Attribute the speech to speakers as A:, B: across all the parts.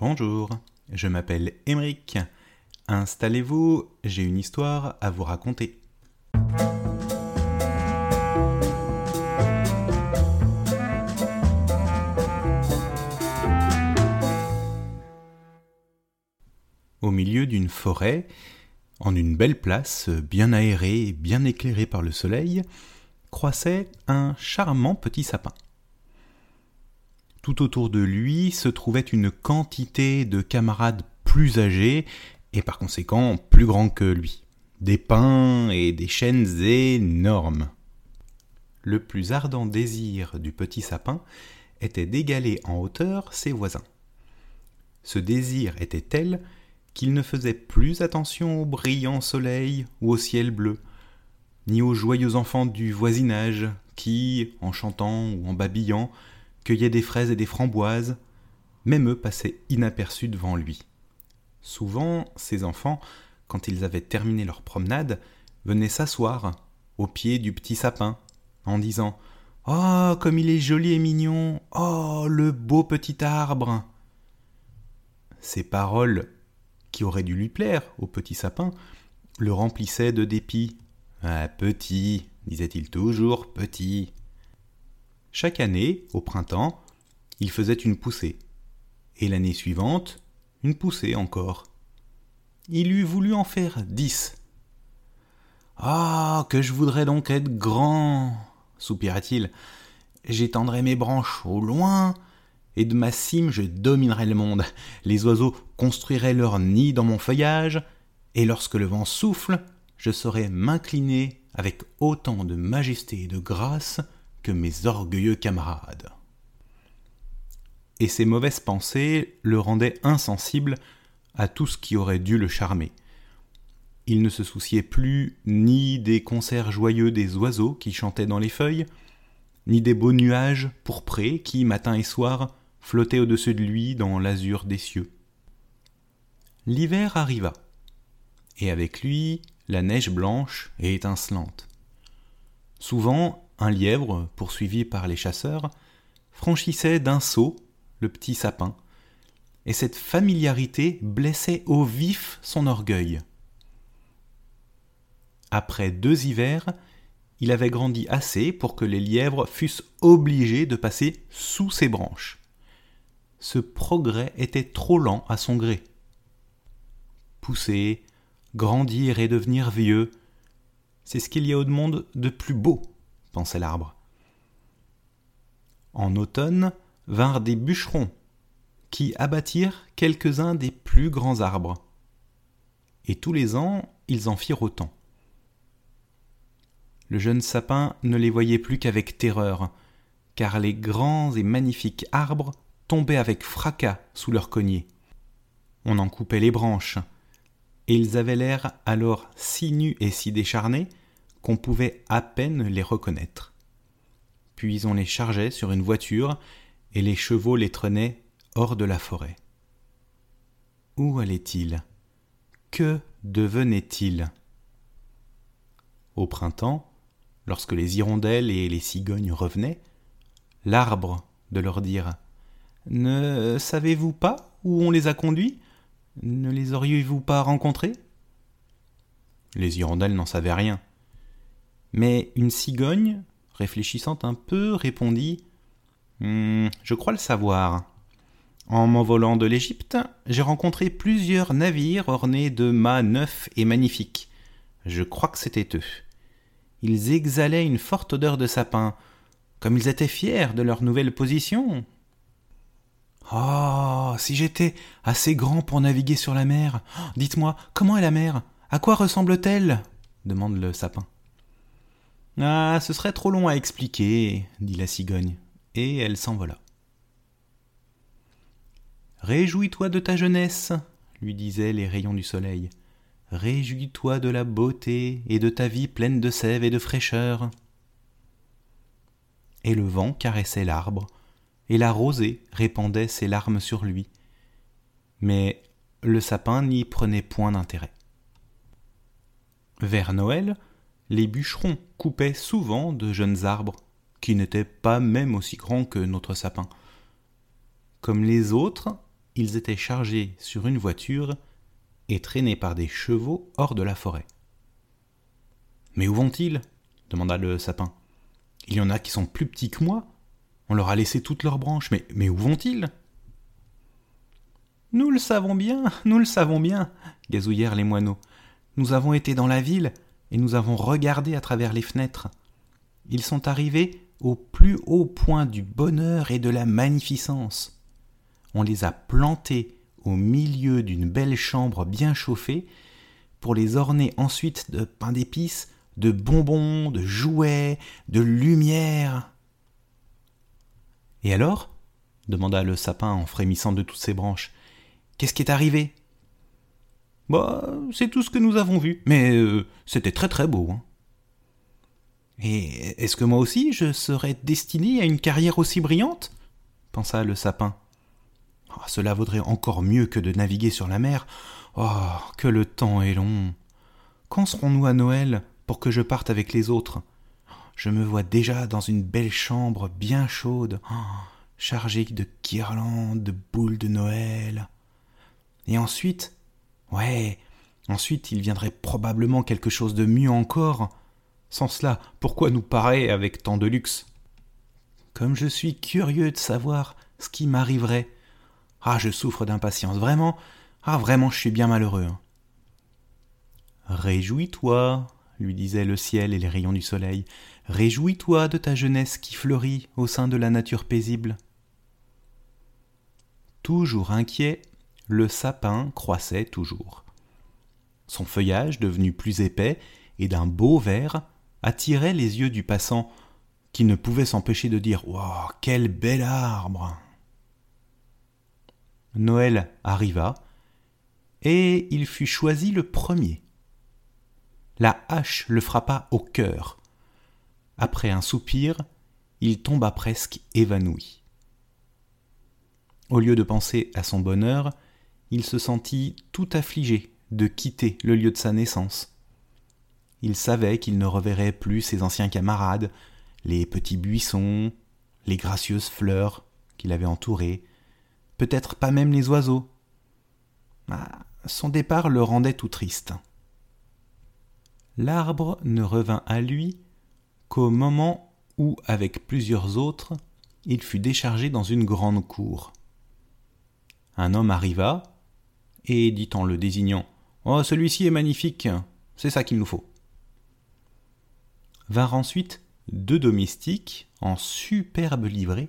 A: Bonjour, je m'appelle Émeric. Installez-vous, j'ai une histoire à vous raconter. Au milieu d'une forêt, en une belle place, bien aérée bien éclairée par le soleil, croissait un charmant petit sapin. Tout autour de lui se trouvait une quantité de camarades plus âgés et par conséquent plus grands que lui. Des pins et des chênes énormes. Le plus ardent désir du petit sapin était d'égaler en hauteur ses voisins. Ce désir était tel qu'il ne faisait plus attention au brillant soleil ou au ciel bleu, ni aux joyeux enfants du voisinage qui, en chantant ou en babillant, des fraises et des framboises, même eux passaient inaperçus devant lui. Souvent, ces enfants, quand ils avaient terminé leur promenade, venaient s'asseoir au pied du petit sapin, en disant Oh, comme il est joli et mignon Oh, le beau petit arbre Ces paroles, qui auraient dû lui plaire au petit sapin, le remplissaient de dépit. Ah, petit, disait-il toujours, petit. Chaque année, au printemps, il faisait une poussée, et l'année suivante, une poussée encore. Il eût voulu en faire dix. Ah, que je voudrais donc être grand, soupira-t-il. J'étendrai mes branches au loin, et de ma cime je dominerai le monde. Les oiseaux construiraient leur nid dans mon feuillage, et lorsque le vent souffle, je saurais m'incliner avec autant de majesté et de grâce mes orgueilleux camarades. Et ces mauvaises pensées le rendaient insensible à tout ce qui aurait dû le charmer. Il ne se souciait plus ni des concerts joyeux des oiseaux qui chantaient dans les feuilles, ni des beaux nuages pourprés qui, matin et soir, flottaient au-dessus de lui dans l'azur des cieux. L'hiver arriva, et avec lui la neige blanche et étincelante. Souvent, un lièvre, poursuivi par les chasseurs, franchissait d'un saut le petit sapin, et cette familiarité blessait au vif son orgueil. Après deux hivers, il avait grandi assez pour que les lièvres fussent obligés de passer sous ses branches. Ce progrès était trop lent à son gré. Pousser, grandir et devenir vieux, c'est ce qu'il y a au monde de plus beau, pensait l'arbre. En automne vinrent des bûcherons, qui abattirent quelques-uns des plus grands arbres. Et tous les ans, ils en firent autant. Le jeune sapin ne les voyait plus qu'avec terreur, car les grands et magnifiques arbres tombaient avec fracas sous leurs cognets. On en coupait les branches, et ils avaient l'air alors si nus et si décharnés qu'on pouvait à peine les reconnaître. Puis on les chargeait sur une voiture, et les chevaux les traînaient hors de la forêt. Où allaient-ils? Que devenaient-ils? Au printemps, lorsque les hirondelles et les cigognes revenaient, l'arbre de leur dire Ne savez-vous pas où on les a conduits? Ne les auriez-vous pas rencontrés? Les hirondelles n'en savaient rien. Mais une cigogne, réfléchissant un peu, répondit hum, Je crois le savoir. En m'envolant de l'Égypte, j'ai rencontré plusieurs navires ornés de mâts neufs et magnifiques. Je crois que c'était eux. Ils exhalaient une forte odeur de sapin, comme ils étaient fiers de leur nouvelle position. Oh, si j'étais assez grand pour naviguer sur la mer. Dites-moi, comment est la mer? À quoi ressemble-t-elle? demande le sapin. Ah, ce serait trop long à expliquer, dit la cigogne, et elle s'envola. Réjouis-toi de ta jeunesse, lui disaient les rayons du soleil. Réjouis-toi de la beauté et de ta vie pleine de sève et de fraîcheur. Et le vent caressait l'arbre, et la rosée répandait ses larmes sur lui. Mais le sapin n'y prenait point d'intérêt. Vers Noël, les bûcherons coupaient souvent de jeunes arbres, qui n'étaient pas même aussi grands que notre sapin. Comme les autres, ils étaient chargés sur une voiture et traînés par des chevaux hors de la forêt. Mais où vont-ils? demanda le sapin. Il y en a qui sont plus petits que moi. On leur a laissé toutes leurs branches, mais, mais où vont-ils Nous le savons bien, nous le savons bien, gazouillèrent les moineaux. Nous avons été dans la ville et nous avons regardé à travers les fenêtres. Ils sont arrivés au plus haut point du bonheur et de la magnificence. On les a plantés au milieu d'une belle chambre bien chauffée pour les orner ensuite de pain d'épices, de bonbons, de jouets, de lumière. Et alors? demanda le sapin en frémissant de toutes ses branches. Qu'est-ce qui est arrivé? Bah, c'est tout ce que nous avons vu, mais euh, c'était très très beau. Hein. Et est-ce que moi aussi je serais destiné à une carrière aussi brillante? pensa le sapin. Oh, cela vaudrait encore mieux que de naviguer sur la mer. Oh, que le temps est long. Quand serons-nous à Noël pour que je parte avec les autres? Je me vois déjà dans une belle chambre bien chaude, oh, chargée de guirlandes, de boules de Noël. Et ensuite, ouais, ensuite il viendrait probablement quelque chose de mieux encore. Sans cela, pourquoi nous parer avec tant de luxe? Comme je suis curieux de savoir ce qui m'arriverait. Ah, je souffre d'impatience, vraiment. Ah, vraiment, je suis bien malheureux. Hein. Réjouis-toi, lui disaient le ciel et les rayons du soleil. Réjouis-toi de ta jeunesse qui fleurit au sein de la nature paisible. Toujours inquiet, le sapin croissait toujours. Son feuillage, devenu plus épais et d'un beau vert, attirait les yeux du passant, qui ne pouvait s'empêcher de dire quel bel arbre Noël arriva, et il fut choisi le premier. La hache le frappa au cœur. Après un soupir, il tomba presque évanoui. Au lieu de penser à son bonheur, il se sentit tout affligé de quitter le lieu de sa naissance. Il savait qu'il ne reverrait plus ses anciens camarades, les petits buissons, les gracieuses fleurs qui l'avaient entouré, peut-être pas même les oiseaux. Ah, son départ le rendait tout triste. L'arbre ne revint à lui qu'au moment où, avec plusieurs autres, il fut déchargé dans une grande cour. Un homme arriva, et dit en le désignant Oh, celui-ci est magnifique, c'est ça qu'il nous faut vinrent ensuite deux domestiques en superbe livrée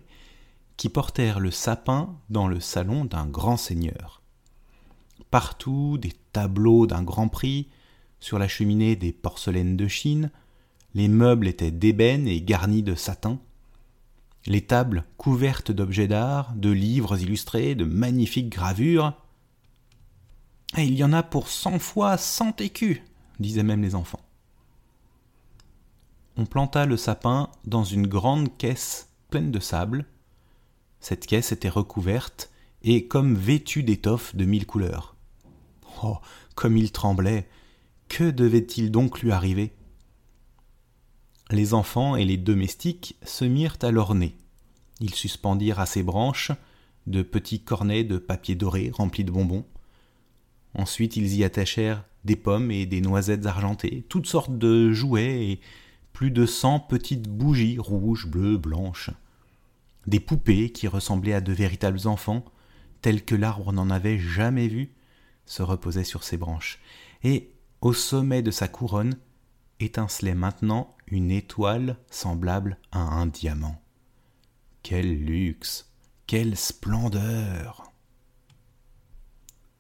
A: qui portèrent le sapin dans le salon d'un grand seigneur. Partout des tableaux d'un grand prix, sur la cheminée des porcelaines de Chine, les meubles étaient d'ébène et garnis de satin, les tables couvertes d'objets d'art, de livres illustrés, de magnifiques gravures. Il y en a pour cent fois cent écus, disaient même les enfants on planta le sapin dans une grande caisse pleine de sable. Cette caisse était recouverte et comme vêtue d'étoffes de mille couleurs. Oh, comme il tremblait. Que devait-il donc lui arriver? Les enfants et les domestiques se mirent à l'orner. Ils suspendirent à ses branches de petits cornets de papier doré remplis de bonbons. Ensuite, ils y attachèrent des pommes et des noisettes argentées, toutes sortes de jouets et plus de cent petites bougies rouges, bleues, blanches, des poupées qui ressemblaient à de véritables enfants, tels que l'arbre n'en avait jamais vu, se reposaient sur ses branches, et au sommet de sa couronne étincelait maintenant une étoile semblable à un diamant. Quel luxe, quelle splendeur.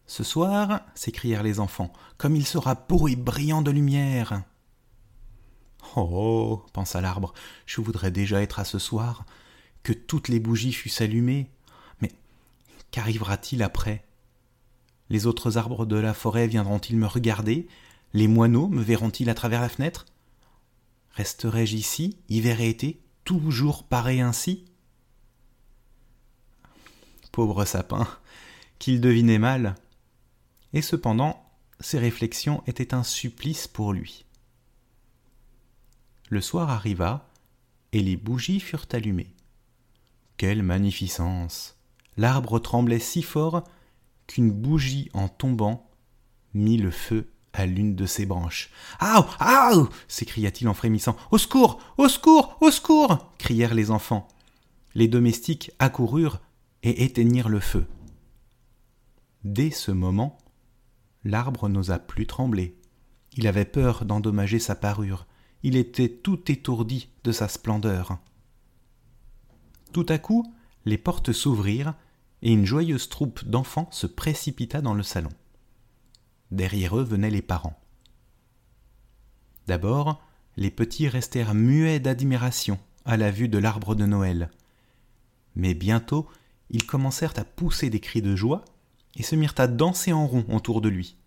A: Ce soir, s'écrièrent les enfants, comme il sera beau et brillant de lumière. Oh, pensa l'arbre, je voudrais déjà être à ce soir, que toutes les bougies fussent allumées. Mais qu'arrivera-t-il après? Les autres arbres de la forêt viendront-ils me regarder? Les moineaux me verront-ils à travers la fenêtre? Resterai-je ici, hiver et été, toujours paré ainsi? Pauvre sapin, qu'il devinait mal. Et cependant, ses réflexions étaient un supplice pour lui. Le soir arriva, et les bougies furent allumées. Quelle magnificence L'arbre tremblait si fort qu'une bougie en tombant mit le feu à l'une de ses branches. Ah Ah s'écria-t-il en frémissant. Au secours Au secours Au secours crièrent les enfants. Les domestiques accoururent et éteignirent le feu. Dès ce moment, l'arbre n'osa plus trembler. Il avait peur d'endommager sa parure. Il était tout étourdi de sa splendeur. Tout à coup, les portes s'ouvrirent et une joyeuse troupe d'enfants se précipita dans le salon. Derrière eux venaient les parents. D'abord, les petits restèrent muets d'admiration à la vue de l'arbre de Noël. Mais bientôt, ils commencèrent à pousser des cris de joie et se mirent à danser en rond autour de lui.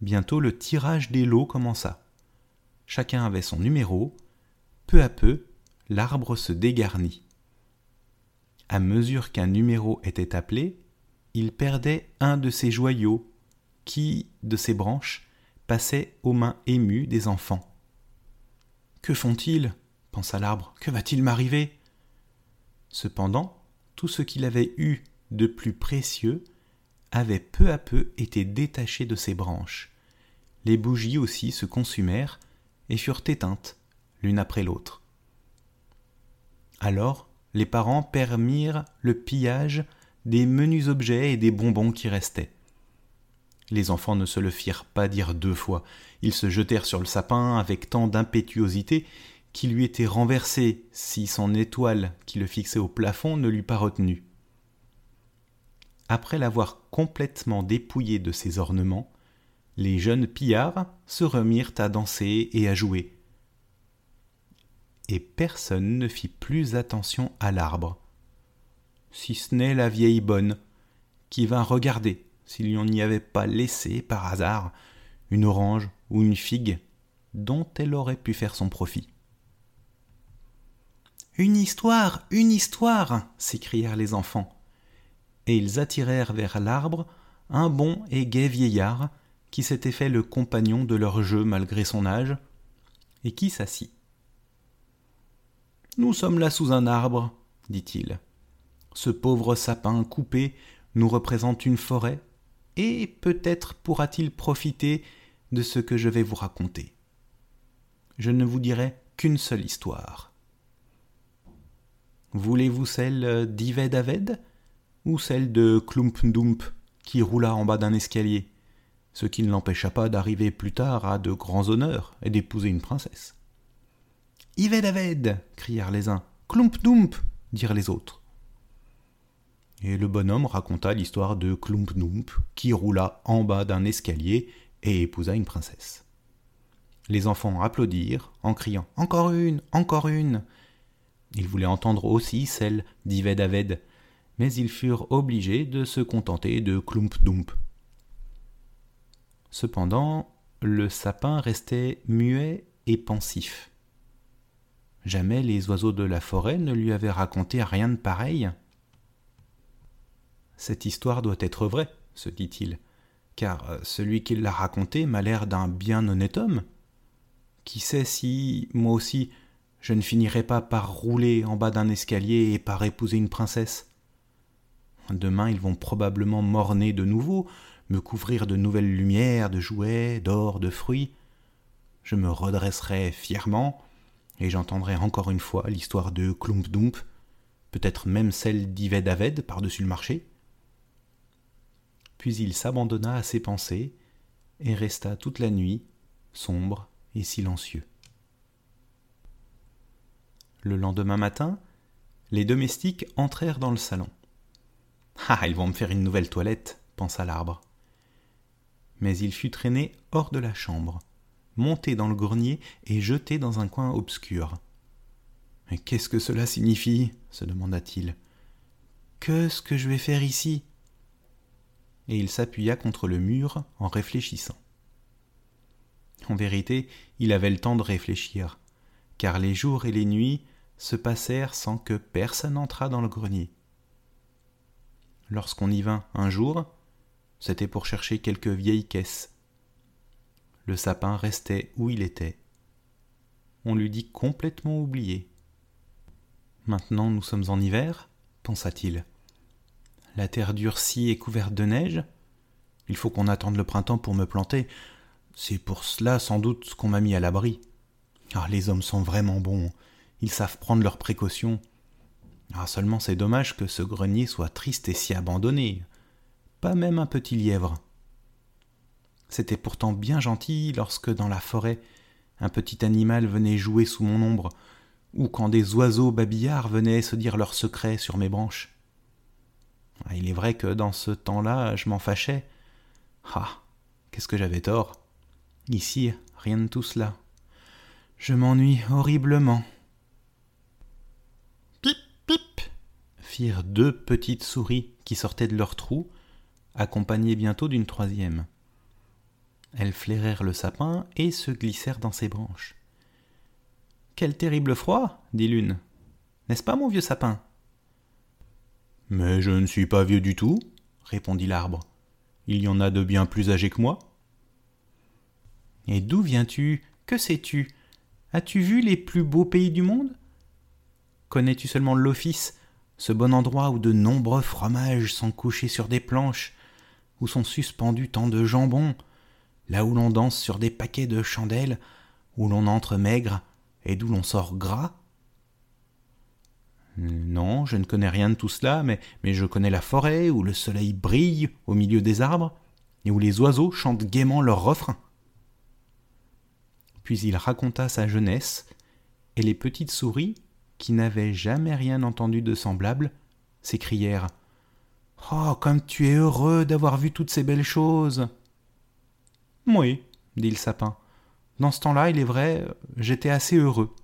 A: Bientôt le tirage des lots commença. Chacun avait son numéro. Peu à peu, l'arbre se dégarnit. À mesure qu'un numéro était appelé, il perdait un de ses joyaux qui, de ses branches, passait aux mains émues des enfants. Que font-ils? pensa l'arbre. Que va-t-il m'arriver? Cependant, tout ce qu'il avait eu de plus précieux avait peu à peu été détaché de ses branches. Les bougies aussi se consumèrent et furent éteintes l'une après l'autre. Alors les parents permirent le pillage des menus objets et des bonbons qui restaient. Les enfants ne se le firent pas dire deux fois. Ils se jetèrent sur le sapin avec tant d'impétuosité qu'il lui était renversé si son étoile qui le fixait au plafond ne l'eût pas retenu. Après l'avoir complètement dépouillé de ses ornements, les jeunes pillards se remirent à danser et à jouer. Et personne ne fit plus attention à l'arbre, si ce n'est la vieille bonne, qui vint regarder s'il n'y avait pas laissé, par hasard, une orange ou une figue dont elle aurait pu faire son profit. Une histoire, une histoire s'écrièrent les enfants, et ils attirèrent vers l'arbre un bon et gai vieillard qui s'était fait le compagnon de leur jeu malgré son âge, et qui s'assit. Nous sommes là sous un arbre, dit-il. Ce pauvre sapin coupé nous représente une forêt et peut-être pourra-t-il profiter de ce que je vais vous raconter. Je ne vous dirai qu'une seule histoire. Voulez-vous celle d'Ived Aved? Ou celle de Klumpdump qui roula en bas d'un escalier, ce qui ne l'empêcha pas d'arriver plus tard à de grands honneurs et d'épouser une princesse Ived Aved crièrent les uns. Klumpdump dirent les autres. Et le bonhomme raconta l'histoire de Klumpdump, qui roula en bas d'un escalier et épousa une princesse. Les enfants applaudirent en criant Encore une, encore une. Ils voulaient entendre aussi celle d'Ived Aved, mais ils furent obligés de se contenter de Klumpdump. Cependant, le sapin restait muet et pensif. Jamais les oiseaux de la forêt ne lui avaient raconté rien de pareil. Cette histoire doit être vraie, se dit-il, car euh, celui qui l'a racontée m'a l'air d'un bien honnête homme. Qui sait si, moi aussi, je ne finirai pas par rouler en bas d'un escalier et par épouser une princesse Demain ils vont probablement morner de nouveau, me couvrir de nouvelles lumières, de jouets, d'or, de fruits. Je me redresserai fièrement, et j'entendrai encore une fois l'histoire de Klumpdump, peut-être même celle d'Ived Aved par-dessus le marché, puis il s'abandonna à ses pensées et resta toute la nuit sombre et silencieux. Le lendemain matin, les domestiques entrèrent dans le salon. Ah. Ils vont me faire une nouvelle toilette, pensa l'arbre. Mais il fut traîné hors de la chambre, monté dans le grenier et jeté dans un coin obscur. Mais qu'est-ce que cela signifie? se demanda-t-il. Qu'est-ce que je vais faire ici? Et il s'appuya contre le mur en réfléchissant. En vérité, il avait le temps de réfléchir, car les jours et les nuits se passèrent sans que personne entrât dans le grenier. Lorsqu'on y vint un jour, c'était pour chercher quelques vieilles caisses. Le sapin restait où il était. On l'eût dit complètement oublié. Maintenant nous sommes en hiver, pensa-t-il. La terre durcie et couverte de neige Il faut qu'on attende le printemps pour me planter. C'est pour cela sans doute qu'on m'a mis à l'abri. Ah, les hommes sont vraiment bons. Ils savent prendre leurs précautions. Ah, seulement c'est dommage que ce grenier soit triste et si abandonné. Pas même un petit lièvre. C'était pourtant bien gentil lorsque dans la forêt un petit animal venait jouer sous mon ombre, ou quand des oiseaux babillards venaient se dire leurs secrets sur mes branches. Ah, il est vrai que dans ce temps-là, je m'en fâchais. Ah, qu'est-ce que j'avais tort. Ici, rien de tout cela. Je m'ennuie horriblement. Deux petites souris qui sortaient de leur trou, accompagnées bientôt d'une troisième. Elles flairèrent le sapin et se glissèrent dans ses branches. Quel terrible froid dit l'une. N'est-ce pas, mon vieux sapin? Mais je ne suis pas vieux du tout, répondit l'arbre. Il y en a de bien plus âgés que moi. Et d'où viens-tu? Que sais-tu? As-tu vu les plus beaux pays du monde? Connais-tu seulement l'office, ce bon endroit où de nombreux fromages sont couchés sur des planches, où sont suspendus tant de jambons, là où l'on danse sur des paquets de chandelles, où l'on entre maigre et d'où l'on sort gras Non, je ne connais rien de tout cela, mais, je connais la forêt où le soleil brille au milieu des arbres et où les oiseaux chantent gaiement leurs refrains. Puis il raconta sa jeunesse, et les petites souris, qui n'avaient jamais rien entendu de semblable, s'écrièrent Oh, comme tu es heureux d'avoir vu toutes ces belles choses oui, dit le sapin. Dans ce temps-là, il est vrai, j'étais assez heureux.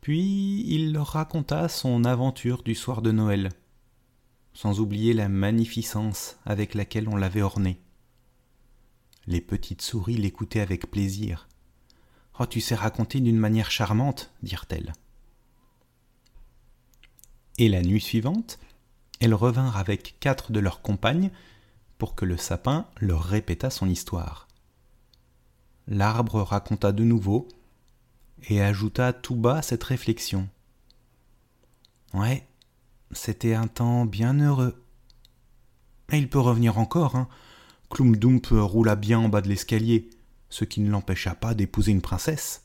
A: Puis il leur raconta son aventure du soir de Noël, sans oublier la magnificence avec laquelle on l'avait orné. Les petites souris l'écoutaient avec plaisir. Oh, tu sais raconter d'une manière charmante, dirent-elles. Et la nuit suivante, elles revinrent avec quatre de leurs compagnes pour que le sapin leur répétât son histoire. L'arbre raconta de nouveau et ajouta tout bas cette réflexion. Ouais, c'était un temps bien heureux. Et il peut revenir encore, hein. Klumdump roula bien en bas de l'escalier, ce qui ne l'empêcha pas d'épouser une princesse.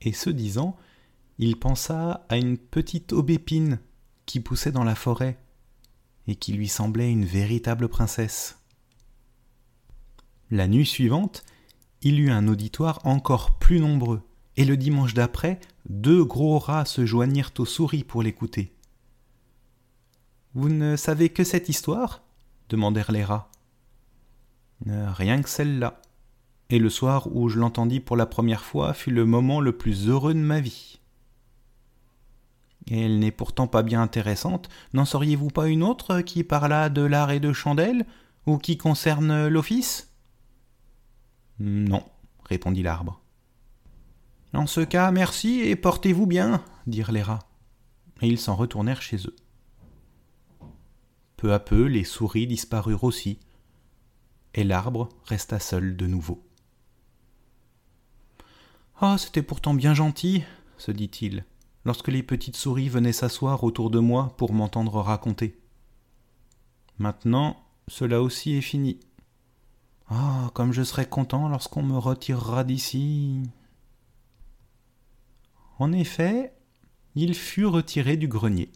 A: Et ce disant, il pensa à une petite aubépine qui poussait dans la forêt et qui lui semblait une véritable princesse. La nuit suivante, il eut un auditoire encore plus nombreux, et le dimanche d'après, deux gros rats se joignirent aux souris pour l'écouter. Vous ne savez que cette histoire? demandèrent les rats. Euh, rien que celle-là. Et le soir où je l'entendis pour la première fois fut le moment le plus heureux de ma vie. Elle n'est pourtant pas bien intéressante. N'en sauriez-vous pas une autre qui parla de l'art et de chandelle, ou qui concerne l'office? Non, répondit l'arbre. En ce cas, merci et portez-vous bien, dirent les rats. Et ils s'en retournèrent chez eux. Peu à peu, les souris disparurent aussi, et l'arbre resta seul de nouveau. Ah, c'était pourtant bien gentil, se dit-il lorsque les petites souris venaient s'asseoir autour de moi pour m'entendre raconter. Maintenant, cela aussi est fini. Ah, comme je serais content lorsqu'on me retirera d'ici. En effet, il fut retiré du grenier.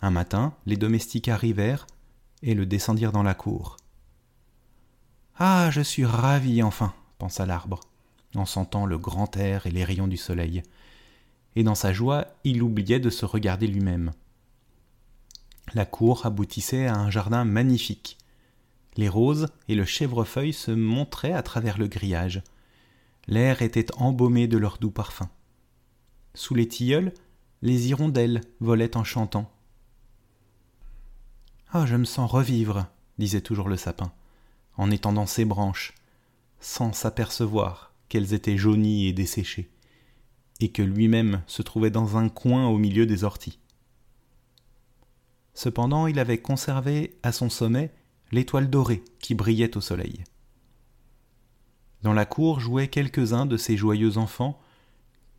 A: Un matin, les domestiques arrivèrent et le descendirent dans la cour. Ah, je suis ravi enfin, pensa l'arbre, en sentant le grand air et les rayons du soleil et dans sa joie il oubliait de se regarder lui-même. La cour aboutissait à un jardin magnifique. Les roses et le chèvrefeuille se montraient à travers le grillage. L'air était embaumé de leur doux parfum. Sous les tilleuls, les hirondelles volaient en chantant. Ah, je me sens revivre, disait toujours le sapin, en étendant ses branches, sans s'apercevoir qu'elles étaient jaunies et desséchées et que lui-même se trouvait dans un coin au milieu des orties. Cependant, il avait conservé à son sommet l'étoile dorée qui brillait au soleil. Dans la cour jouaient quelques-uns de ces joyeux enfants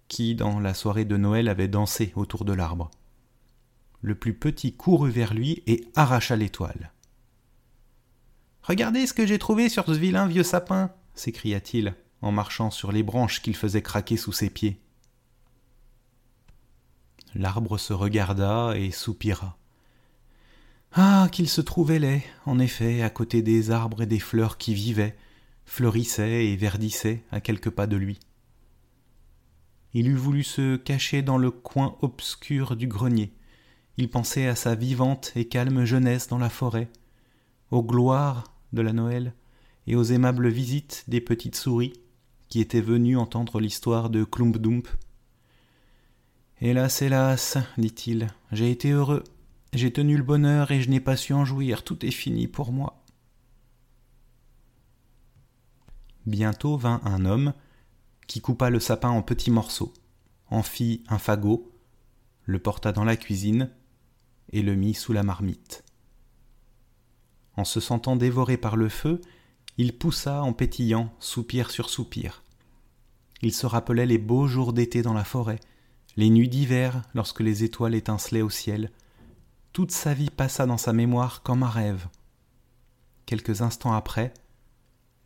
A: qui, dans la soirée de Noël, avaient dansé autour de l'arbre. le plus petit courut vers lui et arracha l'étoile. Regardez ce que j'ai trouvé sur ce vilain vieux sapin s'écria-t-il en marchant sur les branches qu'il faisait craquer sous ses pieds. L'arbre se regarda et soupira. Ah, qu'il se trouvait laid, en effet, à côté des arbres et des fleurs qui vivaient, fleurissaient et verdissaient à quelques pas de lui. Il eût voulu se cacher dans le coin obscur du grenier. Il pensait à sa vivante et calme jeunesse dans la forêt, aux gloires de la Noël et aux aimables visites des petites souris qui étaient venues entendre l'histoire de Klumpdump. Hélas, hélas, dit-il, j'ai été heureux, j'ai tenu le bonheur et je n'ai pas su en jouir, tout est fini pour moi. Bientôt vint un homme qui coupa le sapin en petits morceaux, en fit un fagot, le porta dans la cuisine et le mit sous la marmite. En se sentant dévoré par le feu, il poussa en pétillant, soupir sur soupir. Il se rappelait les beaux jours d'été dans la forêt, les nuits d'hiver lorsque les étoiles étincelaient au ciel. Toute sa vie passa dans sa mémoire comme un rêve. Quelques instants après,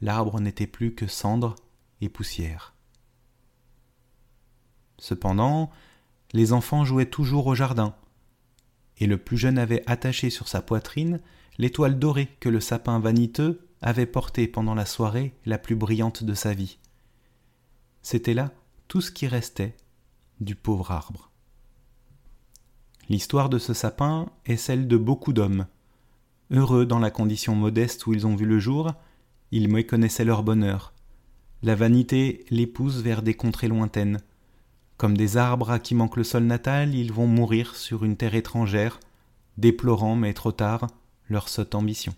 A: l'arbre n'était plus que cendre et poussière. Cependant, les enfants jouaient toujours au jardin, et le plus jeune avait attaché sur sa poitrine l'étoile dorée que le sapin vaniteux avait portée pendant la soirée la plus brillante de sa vie. C'était là tout ce qui restait du pauvre arbre. L'histoire de ce sapin est celle de beaucoup d'hommes. Heureux dans la condition modeste où ils ont vu le jour, ils méconnaissaient leur bonheur. La vanité les pousse vers des contrées lointaines, comme des arbres à qui manque le sol natal, ils vont mourir sur une terre étrangère, déplorant, mais trop tard, leur sotte ambition.